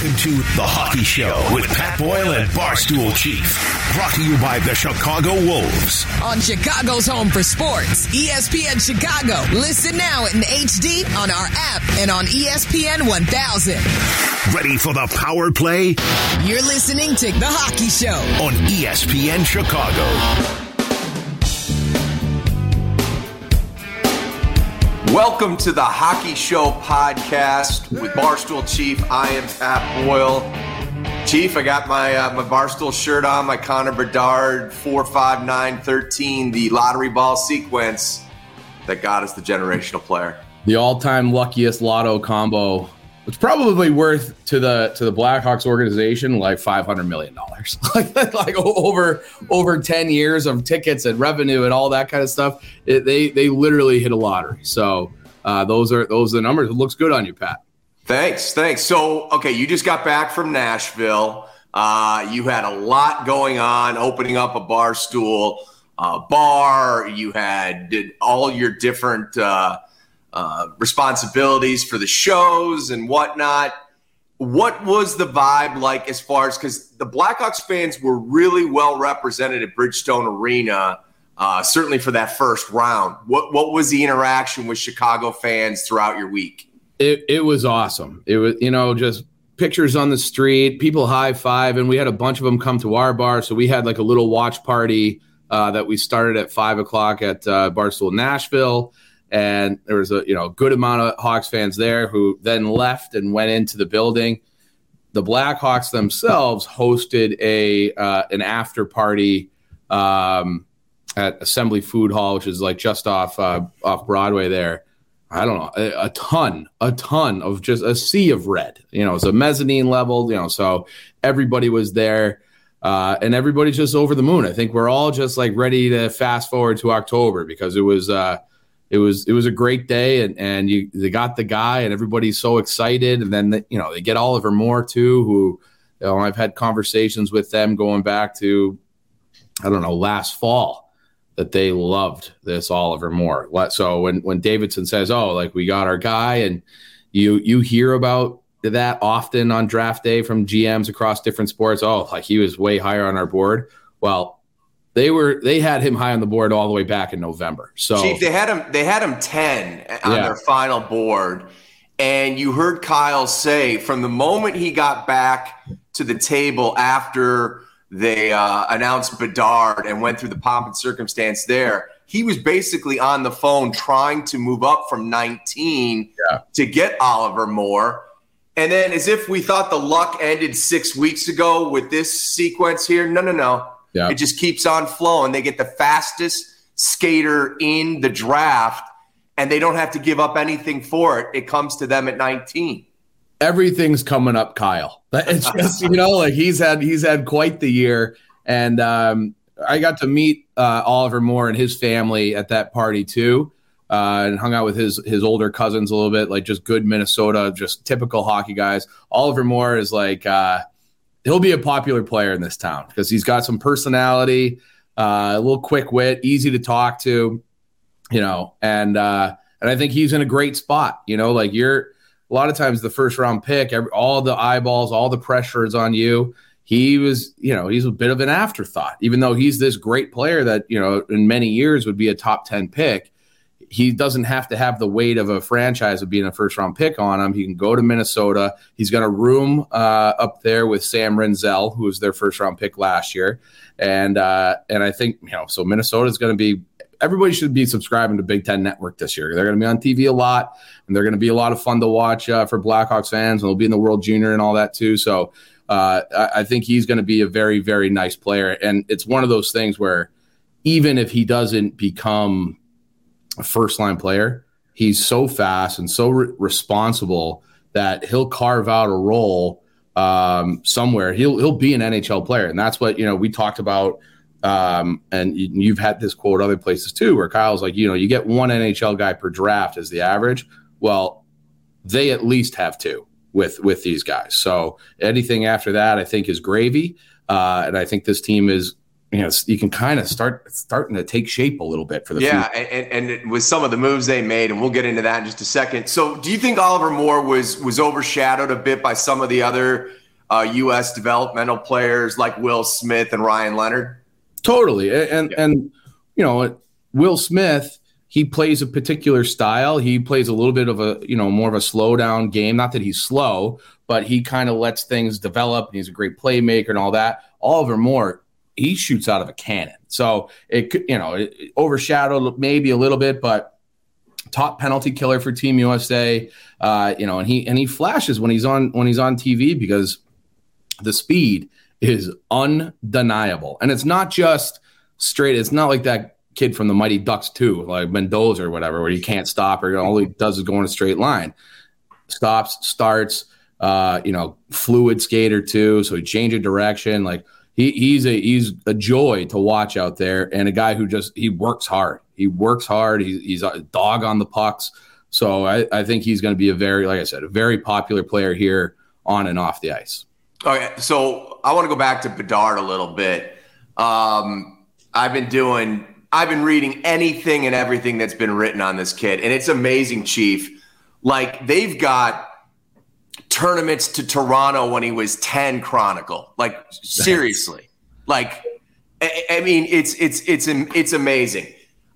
Welcome to The Hockey Show with Pat Boyle and Barstool Chief. Brought to you by the Chicago Wolves. On Chicago's home for sports, ESPN Chicago. Listen now in HD on our app and on ESPN 1000. Ready for the power play You're listening to The Hockey Show. on ESPN Chicago. Welcome to the Hockey Show podcast with Barstool Chief. I am Pat Boyle. Chief, I got my uh, my Barstool shirt on, my Connor Bedard 45913, the lottery ball sequence that got us the generational player. the all-time luckiest lotto combo. It's probably worth to the to the Blackhawks organization like five hundred million dollars, like like over over ten years of tickets and revenue and all that kind of stuff. It, they they literally hit a lottery. So uh, those are those are the numbers. It looks good on you, Pat. Thanks, thanks. So, okay, you just got back from Nashville. Uh, you had a lot going on, opening up a bar stool bar. You had did all your different uh, uh, responsibilities for the shows and whatnot. What was the vibe like as far as because the Blackhawks fans were really well represented at Bridgestone Arena, uh, certainly for that first round. What what was the interaction with Chicago fans throughout your week? It it was awesome. It was you know just pictures on the street, people high five, and we had a bunch of them come to our bar. So we had like a little watch party uh, that we started at five o'clock at uh, Barstool Nashville, and there was a you know good amount of Hawks fans there who then left and went into the building. The Blackhawks themselves hosted a uh, an after party um, at Assembly Food Hall, which is like just off uh, off Broadway there. I don't know, a, a ton, a ton of just a sea of red. You know, it's a mezzanine level. You know, so everybody was there, uh, and everybody's just over the moon. I think we're all just like ready to fast forward to October because it was, uh, it was, it was a great day, and and you they got the guy, and everybody's so excited, and then you know they get Oliver Moore too, who you know I've had conversations with them going back to, I don't know, last fall that they loved this Oliver Moore. So when when Davidson says, "Oh, like we got our guy," and you you hear about that often on draft day from GMs across different sports. Oh, like he was way higher on our board. Well, they were they had him high on the board all the way back in November. So Chief, they had him. They had him ten on Yeah. their final board, and you heard Kyle say from the moment he got back to the table after they uh, announced Bedard and went through the pomp and circumstance there, he was basically on the phone trying to move up from nineteen Yeah. to get Oliver Moore. And then, as if we thought the luck ended six weeks ago with this sequence here, no, no, no. Yeah. It just keeps on flowing. They get the fastest skater in the draft, and they don't have to give up anything for it. It comes to them at 19. everything's coming up Kyle. It's just you know like he's had he's had quite the year and um I got to meet uh, Oliver Moore and his family at that party too. Uh, and hung out with his his older cousins a little bit, like just good Minnesota, just typical hockey guys. Oliver Moore is like uh, he'll be a popular player in this town because he's got some personality, uh, a little quick wit, easy to talk to, you know, and uh, and I think he's in a great spot. You know, like you're a lot of times the first round pick, every, all the eyeballs, all the pressure is on you. He was, you know, he's a bit of an afterthought, even though he's this great player that, you know, in many years would be a top 10 pick. He doesn't have to have the weight of a franchise of being a first round pick on him. He can go to Minnesota. He's got a room uh, up there with Sam Rinzel, who was their first round pick last year. And, uh, and I think, you know, so Minnesota is going to be everybody should be subscribing to Big Ten Network this year. They're going to be on TV a lot, and they're going to be a lot of fun to watch uh, for Blackhawks fans, and they'll be in the World Junior and all that too. So uh, I, I think he's going to be a very, very nice player, and it's one of those things where even if he doesn't become a first line player, he's so fast and so re- responsible that he'll carve out a role um, somewhere. He'll he'll be an NHL player, and that's what you know. We talked about um, and you, you've had this quote other places too, where Kyle's like, you know, you get one NHL guy per draft as the average. Well, they at least have two with with these guys. So anything after that, I think, is gravy. Uh, and I think this team is you know you can kind of start starting to take shape a little bit for the yeah, and, and with some of the moves they made, and we'll get into that in just a second. So, do you think Oliver Moore was was overshadowed a bit by some of the other uh, U.S. developmental players like Will Smith and Ryan Leonard? Totally, and yeah. and you know Will Smith. He plays a particular style. He plays a little bit of a, you know, more of a slow down game. Not that he's slow, but he kind of lets things develop and he's a great playmaker and all that. Oliver Moore, he shoots out of a cannon. So it could, you know, it overshadowed maybe a little bit, but top penalty killer for Team USA. Uh, you know, and he and he flashes when he's on when he's on TV because the speed is undeniable, and it's not just straight. It's not like that kid from the Mighty Ducks too, like Mendoza or whatever, where he can't stop or all he does is go in a straight line. Stops, starts, uh, you know, fluid skater too, so he changes direction, like he, he's a he's a joy to watch out there, and a guy who just he works hard. He works hard. He's, he's a dog on the pucks. So I, I think he's going to be a very, like I said, a very popular player here on and off the ice. Okay, so I want to go back to Bedard a little bit. Um, I've been doing, I've been reading anything and everything that's been written on this kid, and it's amazing, Chief. Like they've got tournaments to Toronto when he was 10 Chronicle. Like seriously. like I, I, mean it's it's it's it's amazing.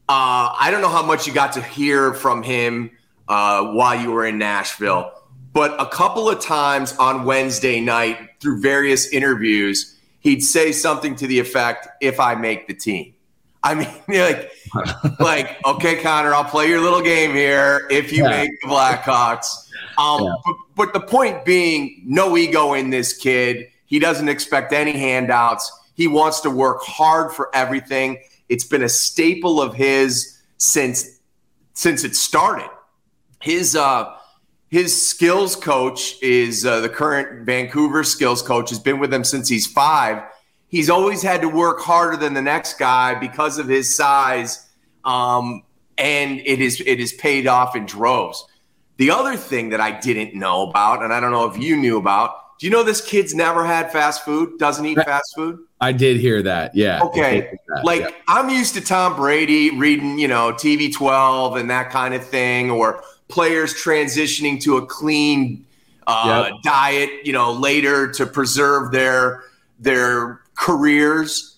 Uh, I don't know how much you got to hear from him uh, while you were in Nashville, but a couple of times on Wednesday night through various interviews, he'd say something to the effect, "If I make the team." I mean, like, like, okay, Connor, I'll play your little game here if you yeah. make the Blackhawks. Um, yeah. but, but the point being, no ego in this kid. He doesn't expect any handouts. He wants to work hard for everything. It's been a staple of his since since it started. His uh, his skills coach is uh, the current Vancouver skills coach. Has been with him since he's five. He's always had to work harder than the next guy because of his size, um, and it is it is paid off in droves. The other thing that I didn't know about, and I don't know if you knew about, do you know this kid's never had fast food? Doesn't eat fast food? I did hear that. Yeah. Okay. That, like yeah. I'm used to Tom Brady reading, you know, TB12 and that kind of thing, or players transitioning to a clean uh, yep. diet, you know, later to preserve their their careers.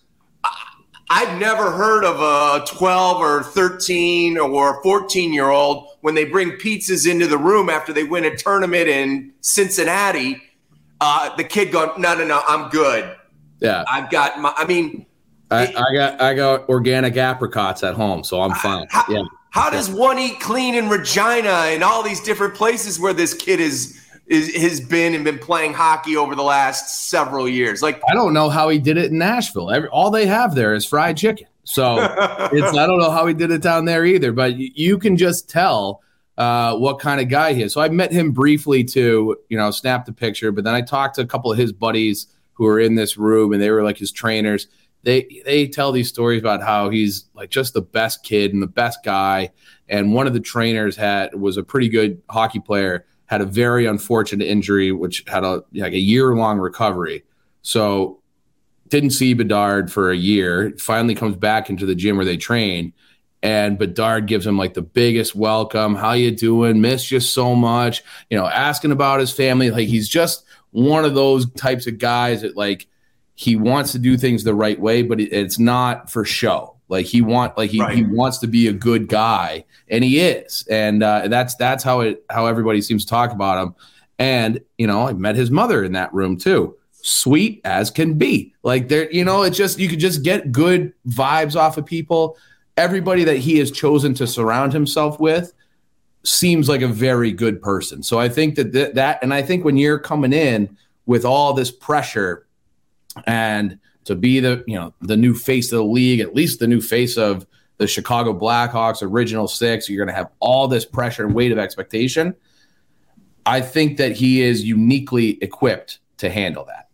I've never heard of a 12 or 13 or 14 year old when they bring pizzas into the room after they win a tournament in Cincinnati. Uh, the kid going, no, no, no, I'm good. Yeah, I've got my. I mean, I, it, I got I got organic apricots at home, so I'm fine. How, yeah. How does one eat clean in Regina and all these different places where this kid is is, has been and been playing hockey over the last several years. Like I don't know how he did it in Nashville. Every, all they have there is fried chicken. So it's I don't know how he did it down there either. But you can just tell uh, what kind of guy he is. So I met him briefly to you know snap the picture, but then I talked to a couple of his buddies who are in this room, and they were like his trainers. They they tell these stories about how he's like just the best kid and the best guy. And one of the trainers had was a pretty good hockey player had a very unfortunate injury, which had a like a year long recovery. So didn't see Bedard for a year. Finally comes back into the gym where they train, and Bedard gives him like the biggest welcome. How you doing? Miss you so much. You know, asking about his family. Like he's just one of those types of guys that like he wants to do things the right way, but it's not for show. Like he want like he, right. he wants to be a good guy, and he is, and uh, that's that's how it how everybody seems to talk about him. And you know, I met his mother in that room too, sweet as can be. Like there, you know, it's just you could just get good vibes off of people. Everybody that he has chosen to surround himself with seems like a very good person. So I think that th- that, and I think when you're coming in with all this pressure and to be the you know the new face of the league, at least the new face of the Chicago Blackhawks original six. You're going to have all this pressure and weight of expectation. I think that he is uniquely equipped to handle that.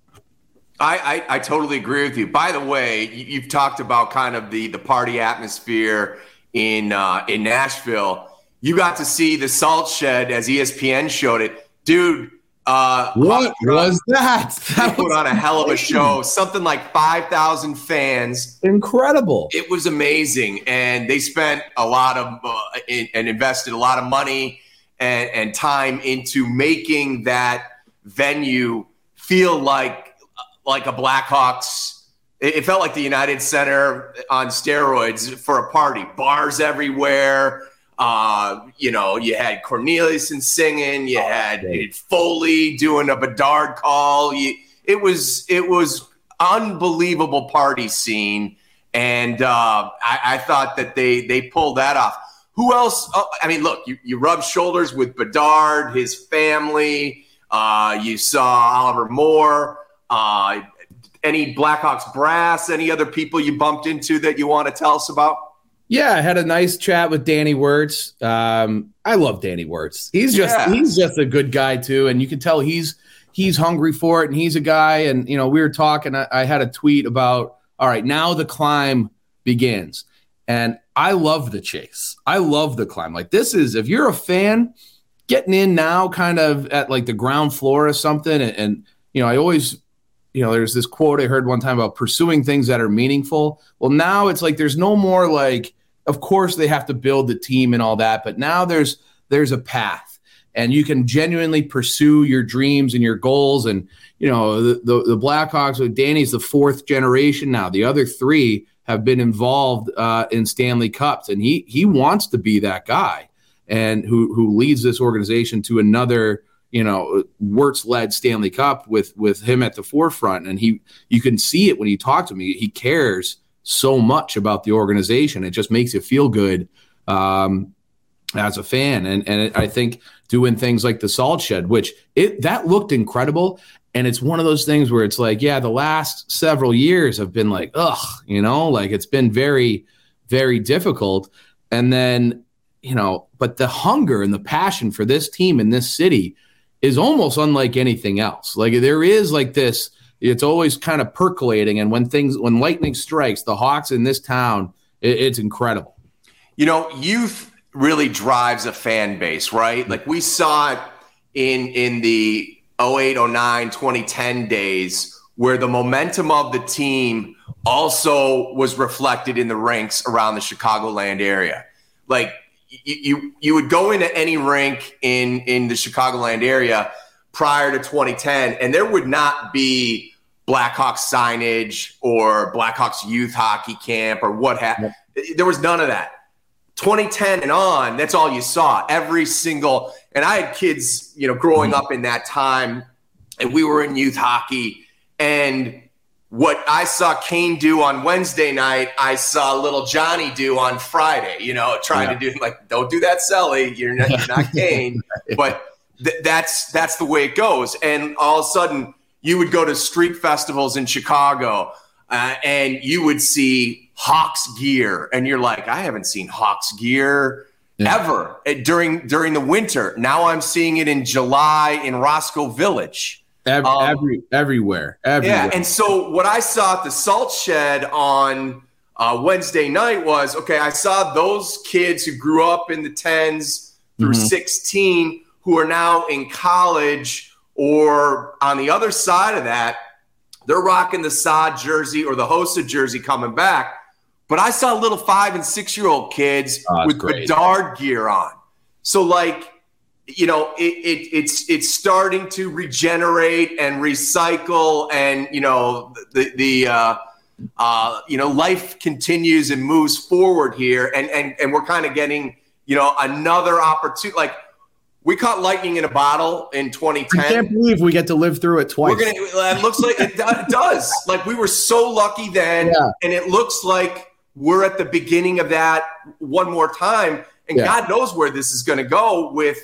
I, I, I totally agree with you. By the way, you, have talked about kind of the the party atmosphere in uh, in Nashville. You got to see the salt shed as ESPN showed it, dude Uh, what was that? That put on a hell of a show. Something like five thousand fans. Incredible. It was amazing, and they spent a lot of uh, in, and invested a lot of money and, and time into making that venue feel like like a Blackhawks. It, it felt like the United Center on steroids for a party. Bars everywhere uh, you know, you had Cornelison singing, you oh, had great. Foley doing a Bedard call. You, it was it was unbelievable party scene, and uh, I, I, thought that they they pulled that off. Who else? Oh, I mean, look, you, you rub shoulders with Bedard, his family. Uh, you saw Oliver Moore. Uh, any Blackhawks brass? Any other people you bumped into that you want to tell us about? Yeah, I had a nice chat with Danny Wirtz. Um, I love Danny Wirtz. He's just yeah. he's just a good guy too, and you can tell he's he's hungry for it, and he's a guy. And you know, we were talking. I, I had a tweet about all right, now the climb begins, and I love the chase. I love the climb. Like this is if you're a fan, getting in now, kind of at like the ground floor or something, and, and you know, I always you know, there's this quote I heard one time about pursuing things that are meaningful. Well, now it's like there's no more like of course they have to build the team and all that, but now there's there's a path and you can genuinely pursue your dreams and your goals. And you know, the the, the Blackhawks with Danny's the fourth generation now. The other three have been involved uh, in Stanley Cups, and he he wants to be that guy and who who leads this organization to another you know Wirtz led Stanley Cup with with him at the forefront, and he you can see it when you talk to me. He cares so much about the organization. It just makes you feel good um, as a fan. And and I think doing things like the Salt Shed, which it that looked incredible. And it's one of those things where it's like, yeah, the last several years have been like, ugh, you know, like it's been very, very difficult. And then, you know, but the hunger and the passion for this team in this city is almost unlike anything else. Like there is like this it's always kind of percolating. And when things, when lightning strikes, the Hawks in this town, it, it's incredible. You know, youth really drives a fan base, right? Like we saw it in in the 08, 09, 2010 days where the momentum of the team also was reflected in the ranks around the Chicagoland area. Like you, you, you would go into any rink in in the Chicagoland area prior to 2010, and there would not be Blackhawks signage or Blackhawks youth hockey camp or what have there was none of that. 2010 and on, that's all you saw. Every single and I had kids, you know, growing mm-hmm. up in that time, and we were in youth hockey. And what I saw Kane do on Wednesday night, I saw little Johnny do on Friday. You know, trying yeah. to do like, don't do that, Selly. You're not, you're not Kane, but th- that's that's the way it goes. And all of a sudden you would go to street festivals in Chicago uh, and you would see Hawks gear, and you're like, I haven't seen Hawks gear yeah. ever uh, during during the winter. Now I'm seeing it in July in Roscoe Village. Every, um, every everywhere, everywhere. Yeah, and so what I saw at the Salt Shed on uh, Wednesday night was okay. I saw those kids who grew up in the tens through mm-hmm. 16 who are now in college or on the other side of that, they're rocking the Saad jersey or the Hossa jersey coming back. But I saw little five and six year old kids oh, with great. Bedard gear on. So like, you know, it, it, it's it's starting to regenerate and recycle, and you know the the uh, uh, you know life continues and moves forward here, and and and we're kind of getting you know another opportunity. Like we caught lightning in a bottle in 2010. I can't believe we get to live through it twice. We're gonna, it looks like it does. Like we were so lucky then, yeah. and it looks like we're at the beginning of that one more time. And yeah. God knows where this is going to go with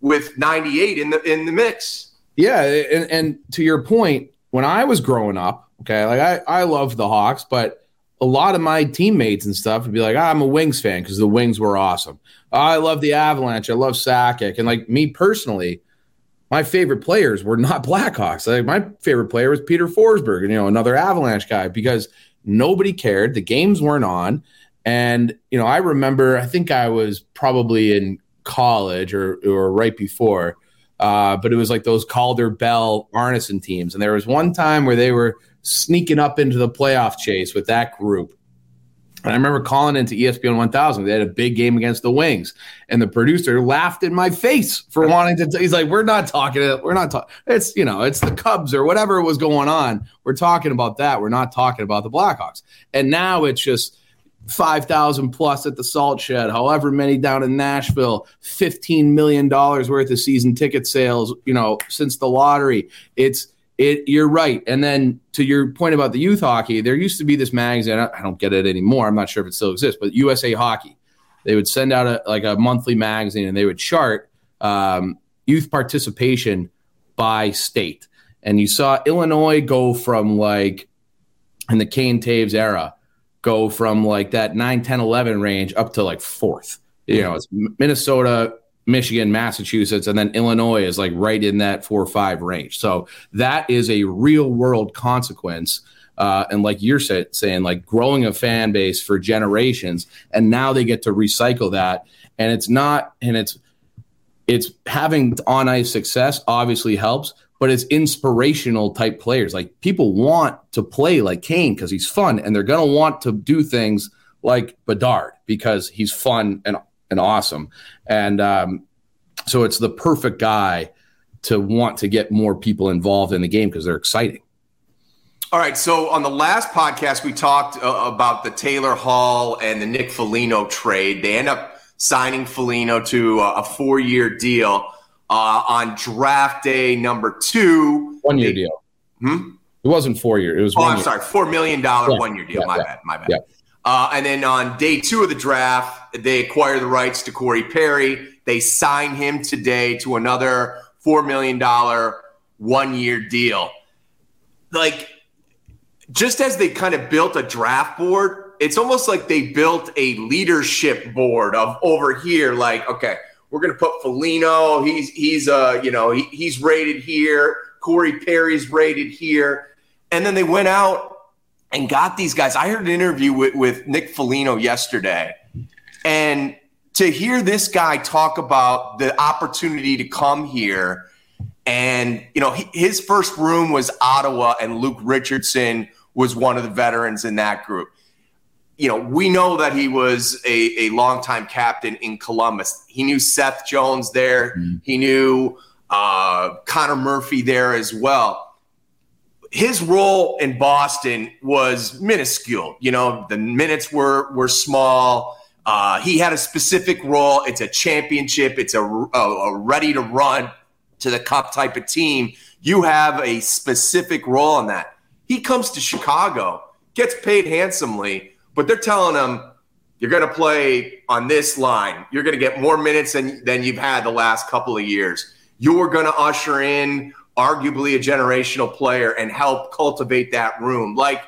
with 98 in the in the mix. Yeah, and, and to your point, when I was growing up, okay, like I I love the Hawks, but a lot of my teammates and stuff would be like, ah, I'm a Wings fan because the Wings were awesome. Oh, I love the Avalanche. I love Sakic. And like me personally, my favorite players were not Blackhawks. Like my favorite player was Peter Forsberg, and you know another Avalanche guy because nobody cared. The games weren't on, and you know I remember I think I was probably in college or or right before. uh, but it was like those Calder Bell Arnason teams. And there was one time where they were sneaking up into the playoff chase with that group. And I remember calling into ESPN 1000. They had a big game against the Wings, and the producer laughed in my face for wanting to. T- he's like, "We're not talking. We're not talking. It's you know, it's the Cubs or whatever was going on. We're talking about that. We're not talking about the Blackhawks." And now it's just five thousand plus at the Salt Shed, however many down in Nashville, fifteen million dollars worth of season ticket sales. You know, since the lottery, it's it you're right. And then to your point about the youth hockey there used to be this magazine i don't get it anymore i'm not sure if it still exists but usa hockey. They would send out a like a monthly magazine and they would chart um, youth participation by state. And you saw illinois go from like in the kane Toews era go from like that 9 10 11 range up to like fourth you know it's minnesota Michigan, Massachusetts, and then Illinois is like right in that four or five range. So that is a real world consequence. Uh, and like you're say, saying, like growing a fan base for generations, and now they get to recycle that. And it's not, and it's, it's having on ice success obviously helps, but it's inspirational type players. Like people want to play like Kane because he's fun, and they're going to want to do things like Bedard because he's fun and and awesome. And um, so it's the perfect guy to want to get more people involved in the game because they're exciting. All right. So on the last podcast, we talked uh, about the Taylor Hall and the Nick Foligno trade. They end up signing Foligno to a, a four year deal uh, on draft day number two. One year deal. Hmm? It wasn't four year. It was. Oh, I'm year. sorry, four million dollar yeah. one year deal. Yeah, my yeah. bad. My bad. Uh, and then on day two of the draft, they acquire the rights to Corey Perry. They sign him today to another $4 million one one year deal. Like, just as they kind of built a draft board, it's almost like they built a leadership board of over here, like, okay, we're going to put Foligno. He's, he's, uh, you know, he, he's rated here. Corey Perry's rated here. And then they went out and got these guys. I heard an interview with, with Nick Foligno yesterday, and to hear this guy talk about the opportunity to come here, and you know, his first room was Ottawa, and Luke Richardson was one of the veterans in that group. You know, we know that he was a, a longtime captain in Columbus. He knew Seth Jones there. Mm-hmm. He knew uh, Connor Murphy there as well his role in Boston was minuscule. You know, the minutes were were small. Uh, he had a specific role. It's a championship. It's a, a, a ready to run to the cup type of team. You have a specific role in that. He comes to Chicago, gets paid handsomely, but they're telling him you're going to play on this line. You're going to get more minutes than than you've had the last couple of years. You're going to usher in arguably a generational player and help cultivate that room. Like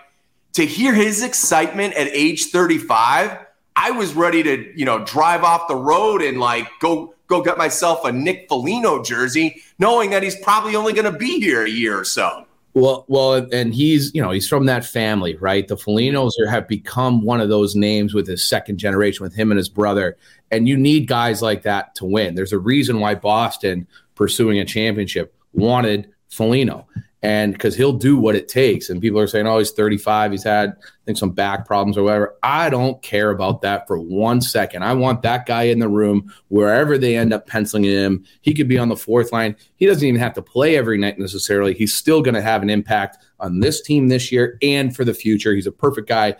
to hear his excitement at age 35, I was ready to, you know, drive off the road and like go go get myself a Nick Foligno jersey, knowing that he's probably only going to be here a year or so. Well, well, and he's you know he's from that family, right? The Folignos are, have become one of those names with his second generation, with him and his brother. And you need guys like that to win. There's a reason why Boston pursuing a championship wanted Foligno. And because he'll do what it takes. And people are saying, oh, he's 35. He's had, I think, some back problems or whatever. I don't care about that for one second. I want that guy in the room wherever they end up penciling him. He could be on the fourth line. He doesn't even have to play every night necessarily. He's still going to have an impact on this team this year and for the future. He's a perfect guy.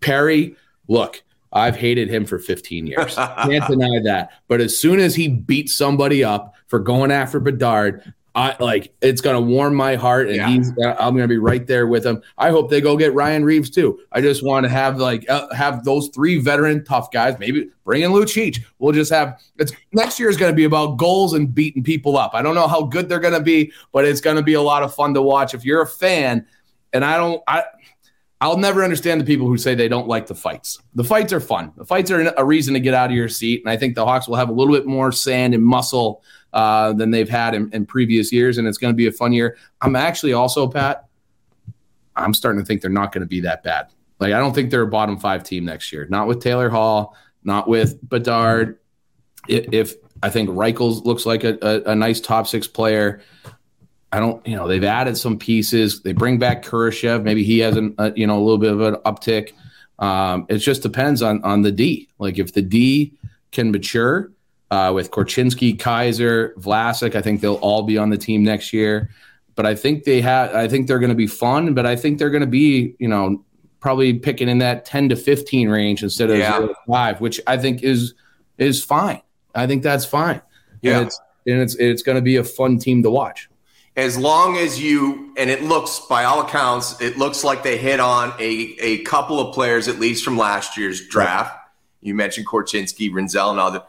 Perry, look, I've hated him for 15 years. Can't deny that. But as soon as he beats somebody up for going after Bedard, I like it's gonna warm my heart, and yeah. he's I'm gonna be right there with him. I hope they go get Ryan Reaves too. I just want to have like uh, have those three veteran tough guys. Maybe bring in Lucic. We'll just have it's next year is gonna be about goals and beating people up. I don't know how good they're gonna be, but it's gonna be a lot of fun to watch. If you're a fan, and I don't I. I'll never understand the people who say they don't like the fights. The fights are fun. The fights are a reason to get out of your seat, and I think the Hawks will have a little bit more sand and muscle uh, than they've had in, in previous years, and it's going to be a fun year. I'm actually also Pat. I'm starting to think they're not going to be that bad. Like I don't think they're a bottom five team next year. Not with Taylor Hall. Not with Bedard. If, I think Reichels looks like a, a, a, nice top six player. I don't, you know, they've added some pieces. They bring back Kurashev. Maybe he has an, a, you know, a little bit of an uptick. Um, it just depends on on the D. Like if the D can mature uh, with Korchinski, Kaiser, Vlasic, I think they'll all be on the team next year. But I think they have. I think they're going to be fun. But I think they're going to be, you know, probably picking in that ten to fifteen range instead of yeah. five, which I think is is fine. I think that's fine. Yeah, and it's and it's it's going to be a fun team to watch. As long as you and it looks by all accounts, it looks like they hit on a a couple of players at least from last year's draft. Right. You mentioned Korchinski, Rinzel, and other.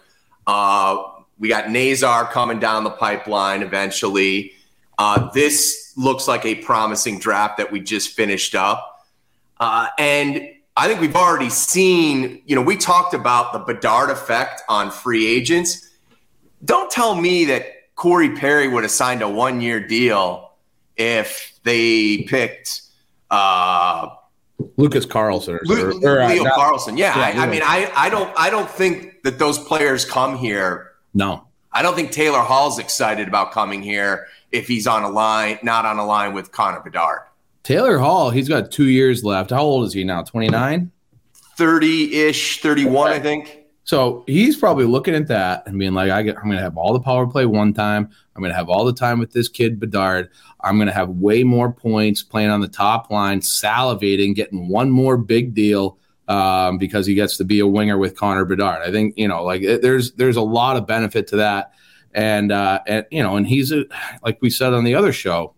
Uh, we got Nazar coming down the pipeline eventually. Uh, this looks like a promising draft that we just finished up. Uh, and I think we've already seen, you know, we talked about the Bedard effect on free agents. Don't tell me that Corey Perry would have signed a one year deal if they picked uh, Lucas Carlson, or, or, or uh, Leo uh, Carlsson. Yeah, yeah I, I, mean, I, I don't I don't think that those players come here. No, I don't think Taylor Hall's excited about coming here if he's on a line, not on a line with Connor Bedard. Taylor Hall, he's got two years left. How old is he now? 29? 30 ish, 31, I think. So he's probably looking at that and being like, I get, I'm going to have all the power play one time. I'm going to have all the time with this kid, Bedard. I'm going to have way more points playing on the top line, salivating, getting one more big deal um, because he gets to be a winger with Connor Bedard. I think, you know, like it, there's, there's a lot of benefit to that. And, uh, and, you know, and he's a, like we said on the other show,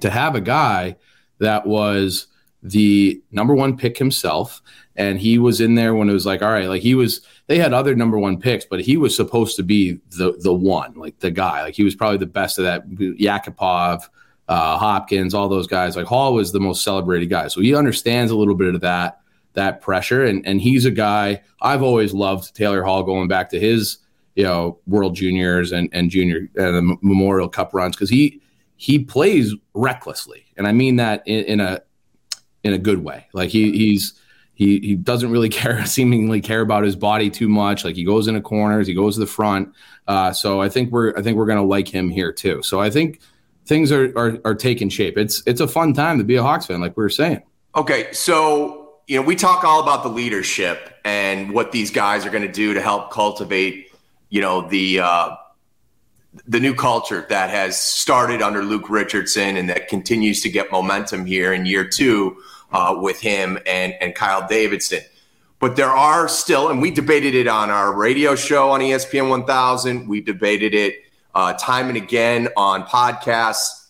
to have a guy – that was the number one pick himself. And he was in there when it was like, all right, like he was, they had other number one picks, but he was supposed to be the the one, like the guy. Like he was probably the best of that. Yakupov, uh, Hopkins, all those guys. Like Hall was the most celebrated guy. So he understands a little bit of that that pressure. And and he's a guy I've always loved Taylor Hall going back to his, you know, World Juniors and, and junior and the Memorial Cup runs because he he plays recklessly, and I mean that in, in a in a good way. Like he he's he he doesn't really care, seemingly care about his body too much. Like he goes into corners, he goes to the front. Uh, so I think we're I think we're gonna like him here too. So I think things are, are are taking shape. It's it's a fun time to be a Hawks fan, like we were saying. Okay, so you know we talk all about the leadership and what these guys are going to do to help cultivate, you know, the uh, the new culture that has started under Luke Richardson and that continues to get momentum here in year two uh, with him and, and Kyle Davidson. But there are still, and we debated it on our radio show on ESPN 1000. We debated it uh, time and again on podcasts.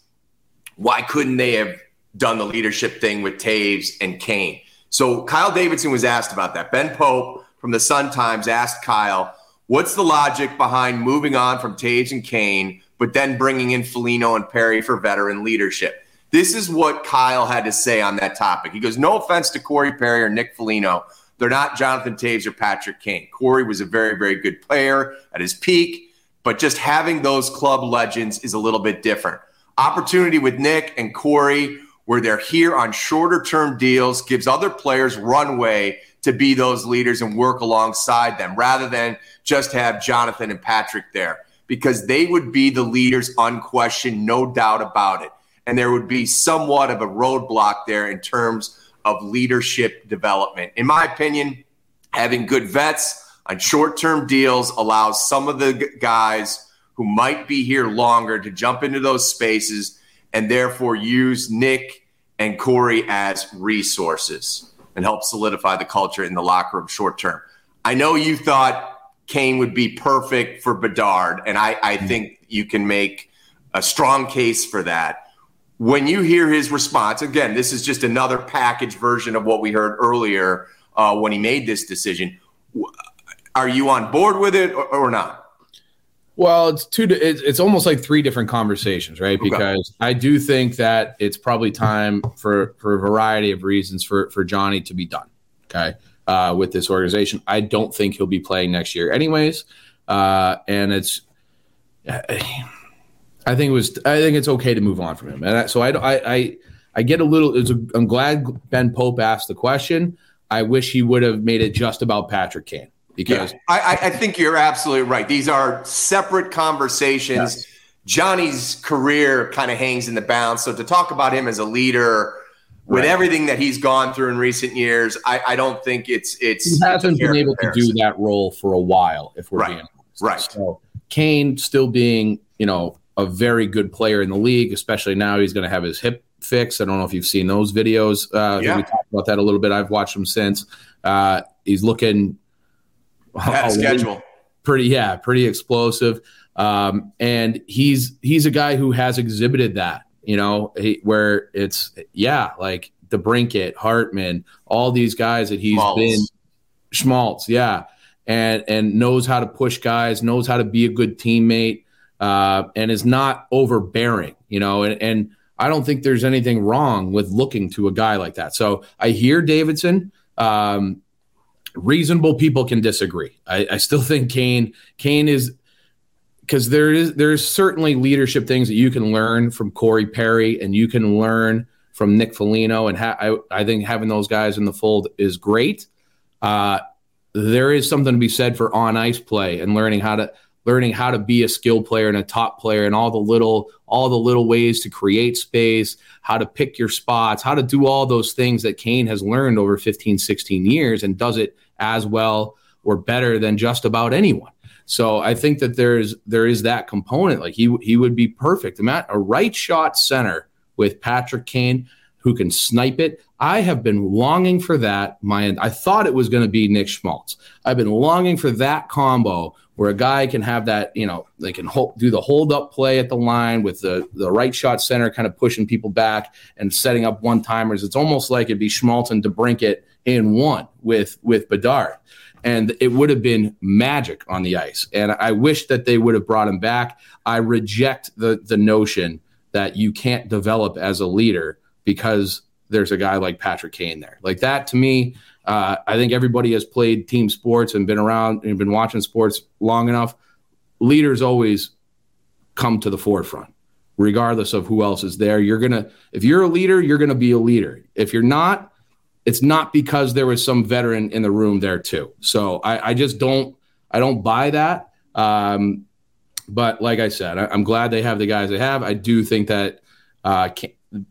Why couldn't they have done the leadership thing with Toews and Kane? So Kyle Davidson was asked about that. Ben Pope from the Sun Times asked Kyle, What's the logic behind moving on from Toews and Kane, but then bringing in Foligno and Perry for veteran leadership? This is what Kyle had to say on that topic. He goes, No offense to Corey Perry or Nick Foligno. They're not Jonathan Toews or Patrick Kane. Corey was a very, very good player at his peak, but just having those club legends is a little bit different. Opportunity with Nick and Corey, where they're here on shorter term deals, gives other players runway to be those leaders and work alongside them rather than just have Jonathan and Patrick there because they would be the leaders unquestioned, no doubt about it. And there would be somewhat of a roadblock there in terms of leadership development. In my opinion, having good vets on short term deals allows some of the guys who might be here longer to jump into those spaces and therefore use Nick and Corey as resources and help solidify the culture in the locker room short term. I know you thought Kane would be perfect for Bedard, and I, I mm-hmm. think you can make a strong case for that. When you hear his response, again, this is just another package version of what we heard earlier uh, when he made this decision. Are you on board with it or, or not? Well, it's two. It's, it's almost like three different conversations, right? Okay. Because I do think that it's probably time for for a variety of reasons for for Johnny to be done. Okay, uh, with this organization, I don't think he'll be playing next year, anyways. Uh, and it's, I think it was. I think it's okay to move on from him. And I, so I, I, I, I get a little. A, I'm glad Ben Pope asked the question. I wish he would have made it just about Patrick Kane because yeah, I, I, think you're absolutely right. These are separate conversations. Yes. Johnny's career kind of hangs in the balance. So to talk about him as a leader with right. everything that he's gone through in recent years, I, I don't think it's it's he hasn't been able comparison. to do that role for a while. If we're right. being honest. right, so Kane still being you know a very good player in the league, especially now he's going to have his hip fixed. I don't know if you've seen those videos. Uh, yeah. We talked about that a little bit. I've watched him since. Uh, he's looking a schedule. Pretty, yeah, pretty explosive. Um, and he's he's a guy who has exhibited that, you know, he, where it's yeah, like DeBrincat, Hartman, all these guys that he's Schmaltz. been Schmaltz, yeah, and and knows how to push guys, knows how to be a good teammate, uh, and is not overbearing, you know, and and I don't think there's anything wrong with looking to a guy like that. So I hear Davidson. Um, reasonable people can disagree. I, I still think Kane Kane is because there is there's certainly leadership things that you can learn from Corey Perry and you can learn from Nick Foligno and ha- I, I think having those guys in the fold is great. Uh, there is something to be said for on ice play and learning how to learning how to be a skill player and a top player and all the little all the little ways to create space how to pick your spots how to do all those things that kane has learned over 15 16 years and does it as well or better than just about anyone. So i think that there's there is that component. Like he he would be perfect. A right shot center with patrick kane who can snipe it I have been longing for that. My I thought it was going to be Nick Schmaltz. I've been longing for that combo where a guy can have that, you know, they can hold, do the hold up play at the line with the, the right shot center kind of pushing people back and setting up one timers. It's almost like it'd be Schmaltz and DeBrincat in one with with Bedard. And it would have been magic on the ice. And I wish that they would have brought him back. I reject the the notion that you can't develop as a leader because there's a guy like Patrick Kane there. Like that to me, uh, I think everybody has played team sports and been around and been watching sports long enough. Leaders always come to the forefront, regardless of who else is there. You're gonna, if you're a leader, you're gonna be a leader. If you're not, it's not because there was some veteran in the room there too. So I, I just don't, I don't buy that. Um, but like I said, I, am glad they have the guys they have. I do think that uh,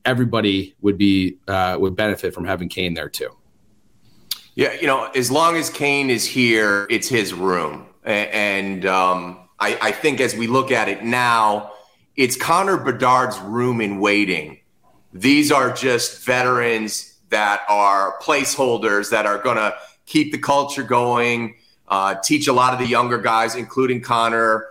everybody would be uh, would benefit from having Kane there too. Yeah, you know, as long as Kane is here, it's his room. And um, I, I, think as we look at it now, it's Connor Bedard's room in waiting. These are just veterans that are placeholders that are going to keep the culture going, uh, teach a lot of the younger guys, including Connor,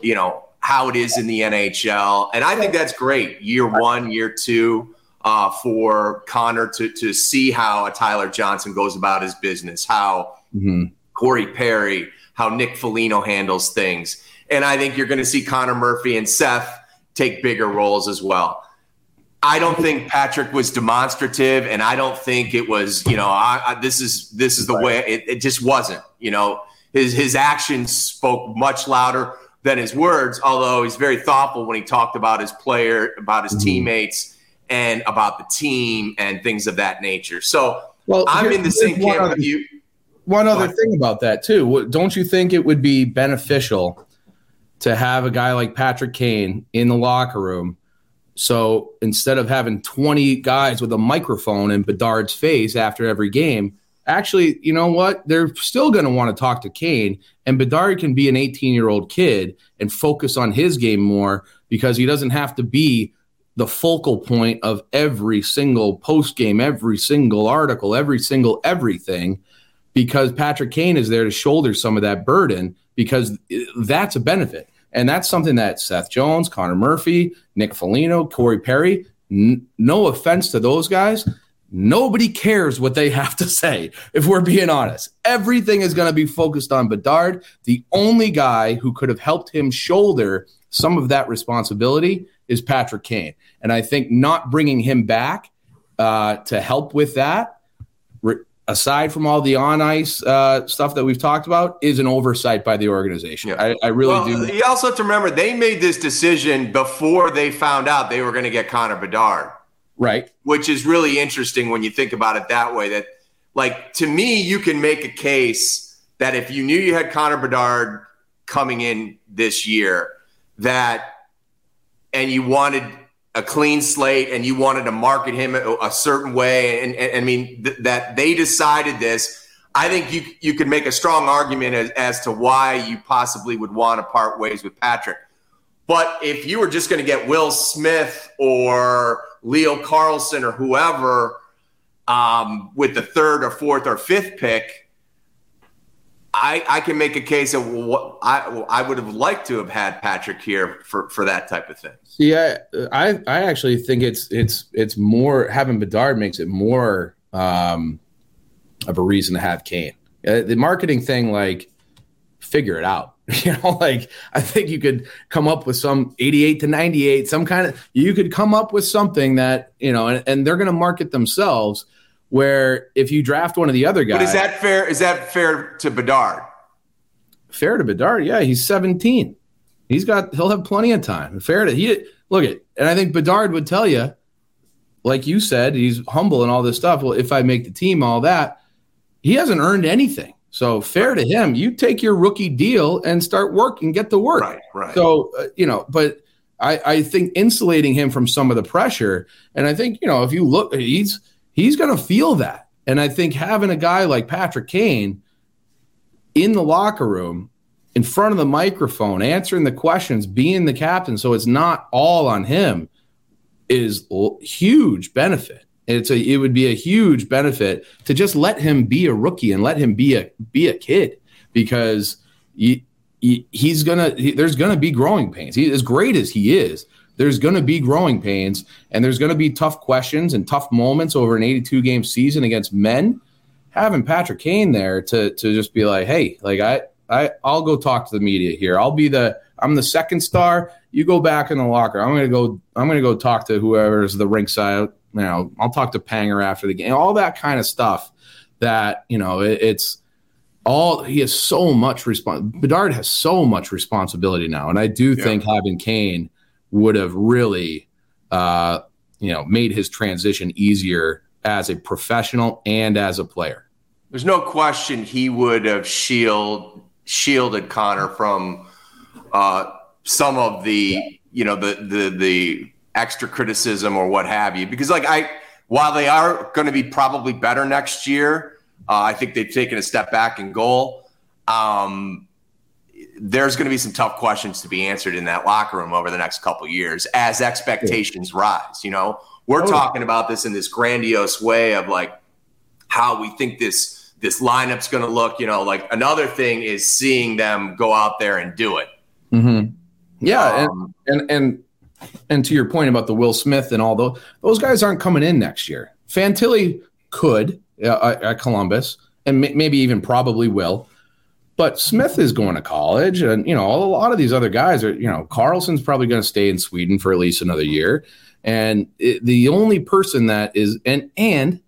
you know, how it is in the NHL. And I think that's great. Year one, year two uh, for Connor to to see how a Tyler Johnson goes about his business, how mm-hmm. Corey Perry, how Nick Foligno handles things, and I think you're going to see Connor Murphy and Seth take bigger roles as well. I don't think Patrick was demonstrative, and I don't think it was. You know, I, I, this is this is the way it, it just wasn't. You know, his his actions spoke much louder than his words. Although he's very thoughtful when he talked about his player, about his mm-hmm. teammates and about the team and things of that nature. So well, I'm in the same camp other, with you. One other thing about that too, don't you think it would be beneficial to have a guy like Patrick Kane in the locker room? So instead of having 20 guys with a microphone in Bedard's face after every game, actually, you know what? They're still going to want to talk to Kane, and Bedard can be an 18 year old kid and focus on his game more because he doesn't have to be the focal point of every single post game, every single article, every single everything, because Patrick Kane is there to shoulder some of that burden because eh, that's a benefit. And that's something that Seth Jones, Connor Murphy, Nick Foligno, Corey Perry, n- no offense to those guys, nobody cares what they have to say, if we're being honest. Everything is going to be focused on Bedard. The only guy who could have helped him shoulder some of that responsibility is Patrick Kane. And I think not bringing him back uh, to help with that, re- aside from all the on ice uh, stuff that we've talked about, is an oversight by the organization. Yeah. I, I, really well, do. You also have to remember they made this decision before they found out they were going to get Connor Bedard. Right. Which is really interesting when you think about it that way. That, like, to me, you can make a case that if you knew you had Connor Bedard coming in this year, that and you wanted a clean slate and you wanted to market him a, a certain way, and, and, I mean th- that they decided this. I think you you could make a strong argument as, as to why you possibly would want to part ways with Patrick. But if you were just going to get Will Smith or Leo Carlsson or whoever um, with the third or fourth or fifth pick, I, I can make a case of what I I would have liked to have had Patrick here for, for that type of thing. Yeah, I I actually think it's it's it's more having Bedard makes it more um, of a reason to have Kane. Uh, the marketing thing, like, figure it out. You know, like I think you could come up with some 88 to 98, some kind of you could come up with something that, you know, and, and they're going to market themselves where if you draft one of the other guys. But is that fair? Is that fair to Bedard? Fair to Bedard? Yeah, he's 17. He's got he'll have plenty of time. Fair to he look at and I think Bedard would tell you, like you said, he's humble and all this stuff. Well, if I make the team, all that, he hasn't earned anything. So fair to him, you take your rookie deal and start working, get to work. Right, right. So uh, you know, but I, I think insulating him from some of the pressure, and I think you know if you look, he's he's going to feel that, and I think having a guy like Patrick Kane in the locker room, in front of the microphone, answering the questions, being the captain, so it's not all on him, is huge benefit. It's a it would be a huge benefit to just let him be a rookie and let him be a be a kid because he, he, he's gonna he, there's gonna be growing pains. He, as great as he is, there's gonna be growing pains and there's gonna be tough questions and tough moments over an 82 game season against men. Having Patrick Kane there to to just be like, hey, like I I I'll go talk to the media here. I'll be the I'm the second star. You go back in the locker. I'm gonna go. I'm gonna go talk to whoever's the ringside you know, I'll talk to Panger after the game, all that kind of stuff that, you know, it, it's all, he has so much response. Bedard has so much responsibility now. And I do yeah. think having Kane would have really, uh, you know, made his transition easier as a professional and as a player. There's no question he would have shield shielded Connor from uh, some of the you know the the the extra criticism or what have you. Because like I, while they are going to be probably better next year, uh, I think they've taken a step back in goal. Um, there's going to be some tough questions to be answered in that locker room over the next couple years as expectations yeah. rise. You know, we're oh. talking about this in this grandiose way of like how we think this this lineup's going to look. You know, like another thing is seeing them go out there and do it. Mm-hmm. Yeah, um, and, and and and to your point about the Will Smith and all those, those guys aren't coming in next year. Fantilli could uh, at Columbus, and maybe even probably will. But Smith is going to college, and you know a lot of these other guys are. You know, Carlsson's probably going to stay in Sweden for at least another year, and it, the only person that is and and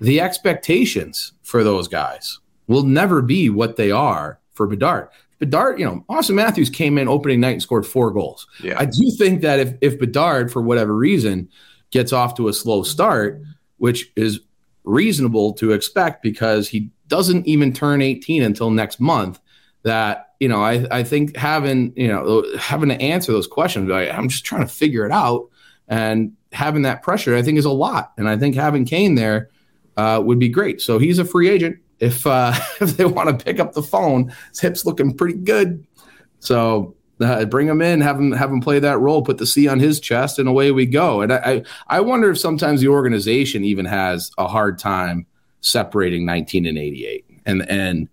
the expectations for those guys will never be what they are for Bedard. Bedard, you know, Auston Matthews came in opening night and scored four goals. Yeah. I do think that if if Bedard, for whatever reason, gets off to a slow start, which is reasonable to expect because he doesn't even turn 18 until next month, that you know, I I think having you know having to answer those questions, I, I'm just trying to figure it out, and having that pressure, I think, is a lot, and I think having Kane there uh, would be great. So he's a free agent if uh, if they want to pick up the phone. His hip's looking pretty good. So uh, bring him in, have him have him play that role, put the C on his chest, and away we go. And I, I, wonder if sometimes the organization even has a hard time separating 19 and 88, and and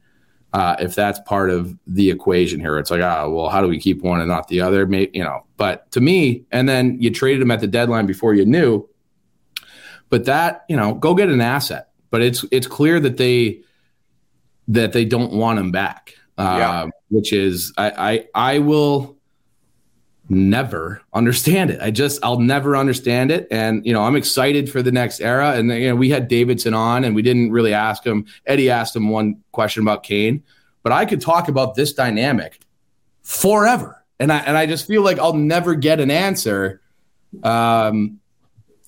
uh, if that's part of the equation here, it's like ah, well, how do we keep one and not the other? Maybe you know. But to me, and then you traded him at the deadline before you knew. But that you know, go get an asset. But it's it's clear that they that they don't want him back. Uh, yeah. Which is I, I I will never understand it. I just I'll never understand it. And you know I'm excited for the next era. And you know we had Davidson on, and we didn't really ask him. Eddie asked him one question about Kane, but I could talk about this dynamic forever. And I and I just feel like I'll never get an answer um,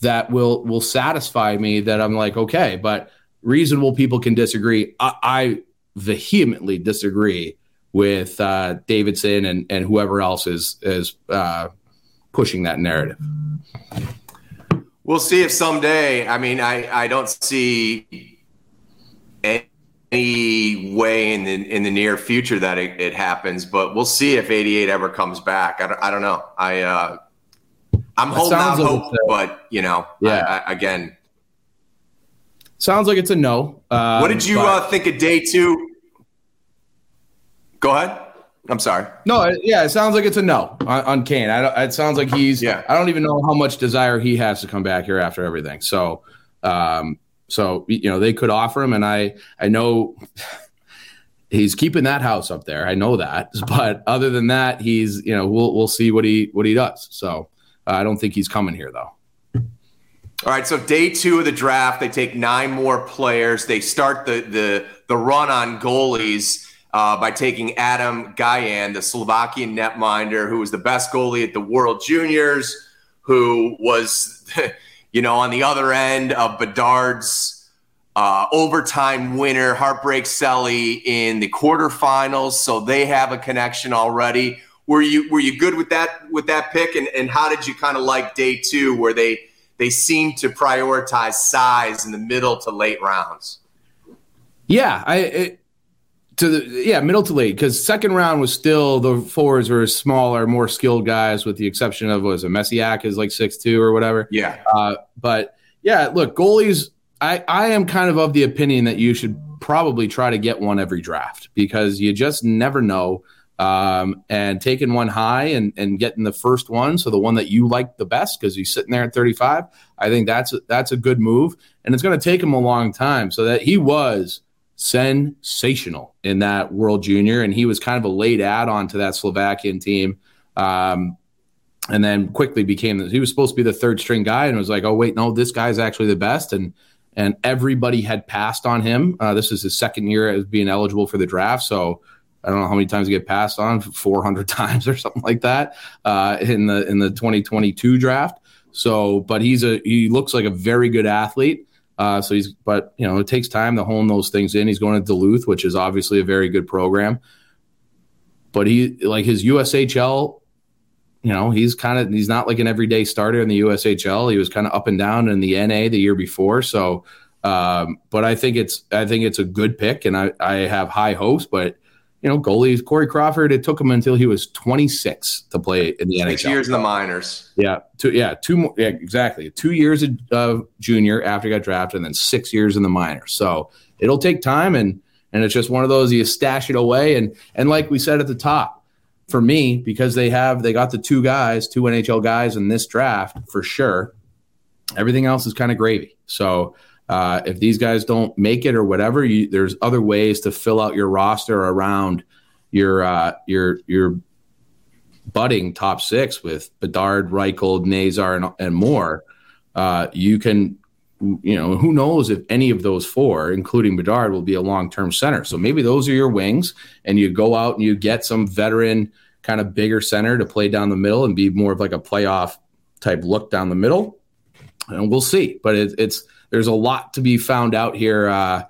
that will will satisfy me. That I'm like okay, but reasonable people can disagree. I, I vehemently disagree with uh, Davidson and, and whoever else is is uh, pushing that narrative. We'll see if someday. I mean, I, I don't see any way in the in the near future that it, it happens, but we'll see if 88 ever comes back. I don't, I don't know. I uh, I'm holding out like hope, but you know, yeah. I, I, again, sounds like it's a no. Um, what did you but- uh, think of day two? Go ahead. I'm sorry. No, yeah, it sounds like it's a no on, on Kane. I don't it sounds like he's. Yeah. I don't even know how much desire he has to come back here after everything. So, um, so you know they could offer him, and I I know he's keeping that house up there. I know that, but other than that, he's you know we'll we'll see what he what he does. So uh, I don't think he's coming here though. All right, so day two of the draft, they take nine more players. They start the the the run on goalies uh, by taking Adam Gajan, the Slovakian netminder, who was the best goalie at the World Juniors, who was, you know, on the other end of Bedard's uh, overtime winner, Heartbreak Selly, in the quarterfinals. So they have a connection already. Were you were you good with that with that pick? And, and how did you kind of like day two, where they they seem to prioritize size in the middle to late rounds? Yeah, I. It, to the yeah middle to late because second round was still the fours were smaller, more skilled guys with the exception of was a Misiak is like six two or whatever. Yeah, uh, but yeah, look, goalies. I I am kind of of the opinion that you should probably try to get one every draft because you just never know. Um, and taking one high and, and getting the first one, so the one that you like the best because he's sitting there at 35, I think that's that's a good move, and it's going to take him a long time. So that he was sensational in that World Junior, and he was kind of a late add-on to that Slovakian team. Um, and then quickly became he was supposed to be the third string guy, and was like, oh wait, no, this guy's actually the best, and and everybody had passed on him. Uh, this is his second year as being eligible for the draft, so. I don't know how many times he get passed on, 400 times or something like that uh, in the in the 2022 draft. So, but he's a he looks like a very good athlete. Uh, so he's, but you know, it takes time to hone those things in. He's going to Duluth, which is obviously a very good program. But he, like his USHL, you know, he's kind of he's not like an everyday starter in the USHL. He was kind of up and down in the NA the year before. So, um, but I think it's I think it's a good pick, and I I have high hopes, but you know, goalies. Corey Crawford. It took him until he was 26 to play in the Six NHL. years in the minors. Yeah, two. Yeah, two more. Yeah, exactly. Two years of uh, junior after he got drafted, and then six years in the minors. So it'll take time, and and it's just one of those you stash it away, and and like we said at the top, for me because they have they got the two guys, two NHL guys in this draft for sure. Everything else is kind of gravy. So uh, if these guys don't make it or whatever, you, there's other ways to fill out your roster around your uh, your your budding top six with Bedard, Reichel, Nazar, and, and more. Uh, you can, you know, who knows if any of those four, including Bedard, will be a long term center. So maybe those are your wings, and you go out and you get some veteran, kind of bigger center to play down the middle and be more of like a playoff type look down the middle. And we'll see. But it, it's there's a lot to be found out here uh,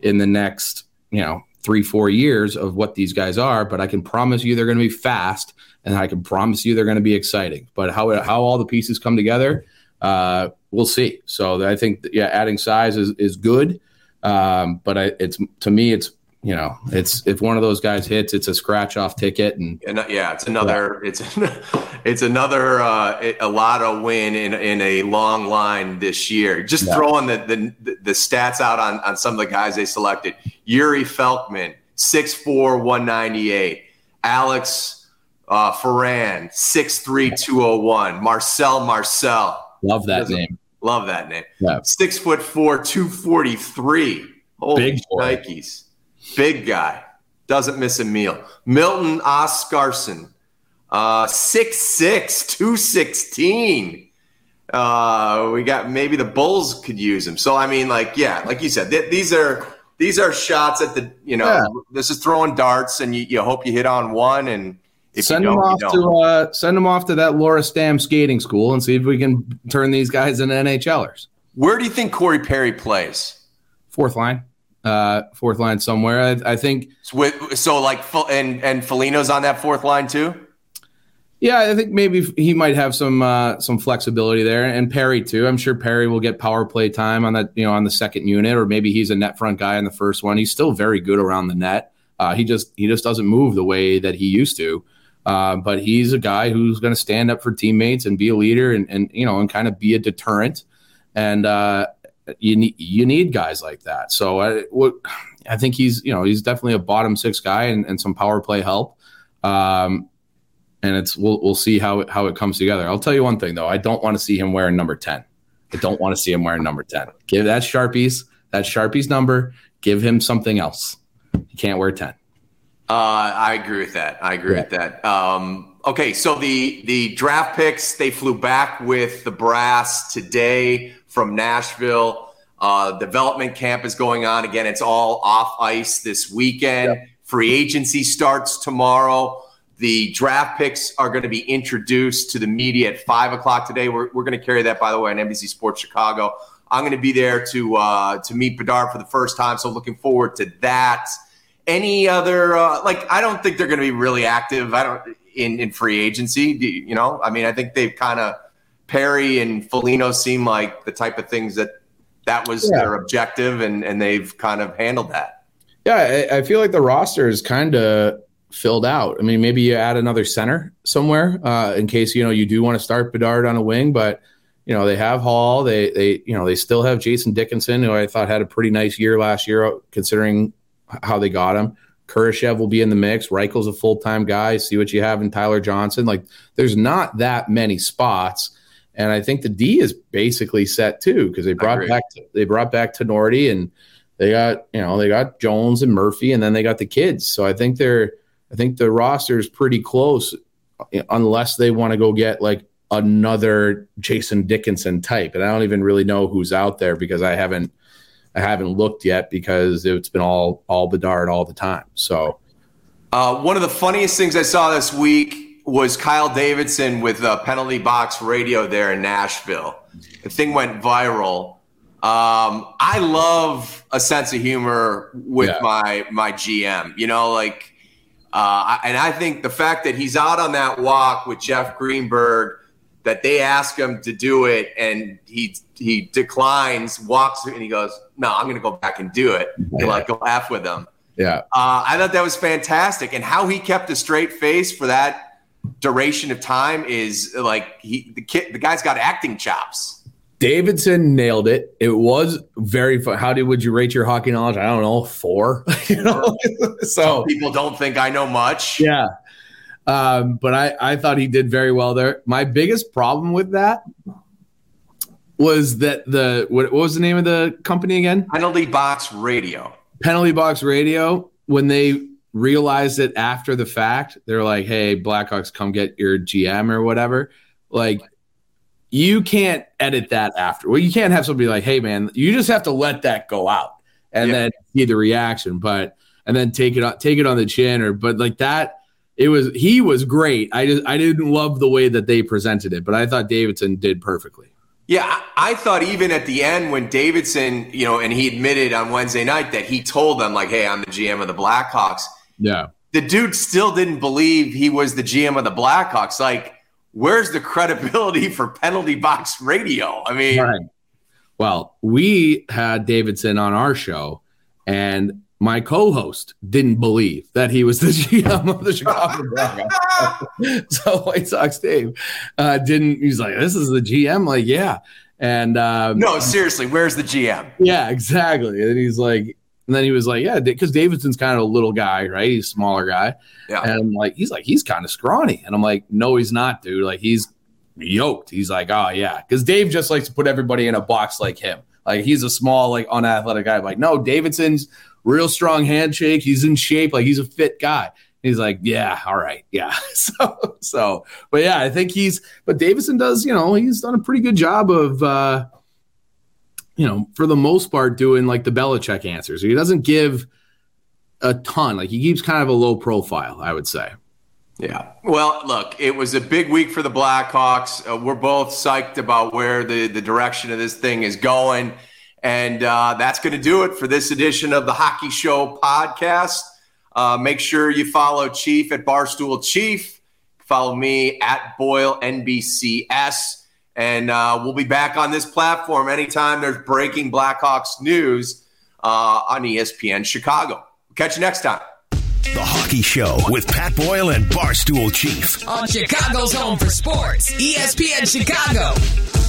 in the next, you know, three, four years of what these guys are. But I can promise you they're going to be fast, and I can promise you they're going to be exciting. But how how all the pieces come together, uh, we'll see. So I think yeah, adding size is is good. Um, but I, it's to me, it's you know, it's if one of those guys hits, it's a scratch off ticket, and, and yeah, it's another, yeah. it's it's another uh, a lot of win in in a long line this year. Just yeah. throwing the, the the stats out on on some of the guys they selected: Jiri Felcman, 6'4", 198. Alex uh, Pharand, 6'3", 201. Marcel Marcel, love that name. Love that name. Yeah. Six foot four, two forty three. Holy Big Nikes. Big guy. Doesn't miss a meal. Milton Oscarson, uh, 6'6, 216. Uh, we got maybe the Bulls could use him. So I mean, like, yeah, like you said, th- these are these are shots at the you know, yeah. this is throwing darts, and you, you hope you hit on one, and if send them off to uh, send them off to that Laura Stamm skating school and see if we can turn these guys into NHLers. Where do you think Corey Perry plays? Fourth line. Uh, fourth line somewhere. I, I think with so like and and Foligno's on that fourth line too. Yeah, I think maybe he might have some uh, some flexibility there, and Perry too. I'm sure Perry will get power play time on that, you know, on the second unit, or maybe he's a net front guy in the first one. He's still very good around the net. Uh, he just he just doesn't move the way that he used to. Uh, but he's a guy who's going to stand up for teammates and be a leader, and, and you know, and kind of be a deterrent. And uh, you need you need guys like that. So I what I think he's you know he's definitely a bottom six guy and, and some power play help. Um, and it's we'll we'll see how it, how it comes together. I'll tell you one thing though, I don't want to see him wearing number ten. I don't want to see him wearing number ten. Give that Sharpy's that Sharpy's number. Give him something else. He can't wear ten. Uh, I agree with that. I agree yeah. with that. Um, okay, so the the draft picks they flew back with the brass today from Nashville. Uh, development camp is going on again. It's all off ice this weekend. Yep. Free agency starts tomorrow. The draft picks are going to be introduced to the media at five o'clock today. We're, we're going to carry that, by the way, on NBC Sports Chicago. I'm going to be there to uh, to meet Bedard for the first time, so looking forward to that. Any other uh, like? I don't think they're going to be really active. I don't in in free agency. You know, I mean, I think they've kind of Perry and Foligno seem like the type of things that that was yeah. their objective, and and they've kind of handled that. Yeah, I, I feel like the roster is kind of filled out. I mean, maybe you add another center somewhere uh, in case you know you do want to start Bedard on a wing, but you know they have Hall. They they you know they still have Jason Dickinson, who I thought had a pretty nice year last year, considering how they got him. Kurashev will be in the mix. Reichel's a full time guy. See what you have in Tyler Johnson. Like, there's not that many spots, and I think the D is basically set too because they brought back they brought back Tinordi and they got you know they got Jones and Murphy, and then they got the kids. So I think they're I think the roster is pretty close, unless they want to go get like another Jason Dickinson type. And I don't even really know who's out there because I haven't I haven't looked yet because it's been all all Bedard all the time. So uh, one of the funniest things I saw this week was Kyle Davidson with a penalty box radio there in Nashville. The thing went viral. Um, I love a sense of humor with yeah. my my GM. You know, like uh, and I think the fact that he's out on that walk with Jeff Greenberg, that they ask him to do it, and he he declines, walks, and he goes, "No, I'm going to go back and do it." Yeah. like go laugh with him. Yeah, uh, I thought that was fantastic, and how he kept a straight face for that duration of time is like he the kid the guy's got acting chops. Davidson nailed it. It was very fun. How did would you rate your hockey knowledge? I don't know, four. you know, so Some people don't think I know much. Yeah, um, but I I thought he did very well there. My biggest problem with that was that the what, what was the name of the company again? Penalty Box Radio. Penalty Box Radio. When they realized it after the fact, they're like, "Hey, Blackhawks, come get your GM or whatever." Like you can't edit that after. Well, you can't have somebody like, "Hey, man," you just have to let that go out and yeah. then see the reaction, but and then take it on take it on the chin or but like that. It was he was great. I just I didn't love the way that they presented it, but I thought Davidson did perfectly. Yeah, I thought even at the end when Davidson, you know, and he admitted on Wednesday night that he told them like, "Hey, I'm the GM of the Blackhawks." Yeah, the dude still didn't believe he was the GM of the Blackhawks. Like where's the credibility for penalty box radio? I mean, right. well, we had Davidson on our show, and my co-host didn't believe that he was the GM of the Chicago Blackhawks. so White Sox Dave uh, didn't. He's like, "This is the GM." Like, yeah. And um, no, seriously, where's the GM? Yeah, exactly. And he's like, and then he was like, yeah, because Davidson's kind of a little guy, right? He's a smaller guy. Yeah. And I'm like, he's like, he's kind of scrawny. And I'm like, no, he's not, dude. Like, he's yoked. He's like, oh, yeah. Because Dave just likes to put everybody in a box like him. Like, he's a small, like, unathletic guy. I'm like, no, Davidson's real strong handshake. He's in shape. Like, he's a fit guy. He's like, yeah, all right, yeah. So, so, but yeah, I think he's, but Davidson does, you know, he's done a pretty good job of, uh, you know, for the most part, doing like the Belichick answers. He doesn't give a ton. Like he keeps kind of a low profile, I would say. Yeah. Well, look, it was a big week for the Blackhawks. Uh, we're both psyched about where the, the direction of this thing is going. And uh, that's going to do it for this edition of the Hockey Show podcast. Uh, make sure you follow Chief at Barstool Chief. Follow me at Boyle NBCS. And uh, we'll be back on this platform anytime there's breaking Blackhawks news uh, on ESPN Chicago. Catch you next time. The Hockey Show with Pat Boyle and Barstool Chief. On Chicago's Home for Sports, ESPN Chicago.